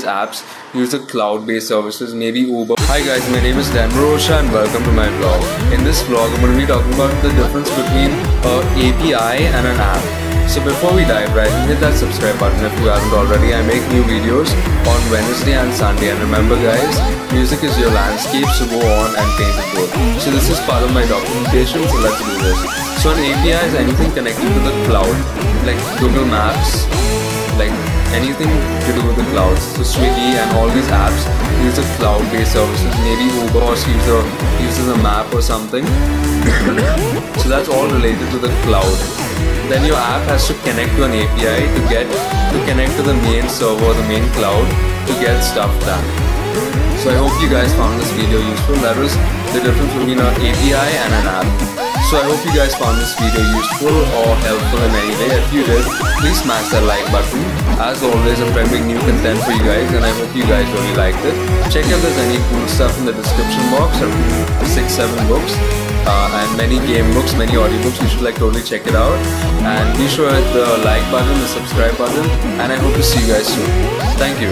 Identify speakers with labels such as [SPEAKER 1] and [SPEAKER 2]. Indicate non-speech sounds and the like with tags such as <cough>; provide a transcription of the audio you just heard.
[SPEAKER 1] these apps use the cloud-based services, maybe Uber. Hi guys, my name is Dan Rocha and welcome to my vlog. In this vlog, I'm going to be talking about the difference between an API and an app. So before we dive right in, hit that subscribe button if you haven't already. I make new videos on Wednesday and Sunday. And remember guys, music is your landscape, so go on and paint it good. So this is part of my documentation, so let's do this. So an API is anything connected to the cloud, like Google Maps, like anything to do with the clouds. So Swiggy and all these apps use the cloud-based services. Maybe Uber or uses uses a map or something. <laughs> so that's all related to the cloud. Then your app has to connect to an API to get to connect to the main server, the main cloud, to get stuff done. So I hope you guys found this video useful. That was the difference between an API and an app. So I hope you guys found this video useful or helpful in any way. If you did, please smash that like button. As always, I'm make new content for you guys and I hope you guys really liked it. Check if there's any cool stuff in the description box. I've 6-7 books. Uh, and many game books, many audiobooks. You should like totally check it out. And be sure to hit the like button, the subscribe button, and I hope to see you guys soon. Thank you.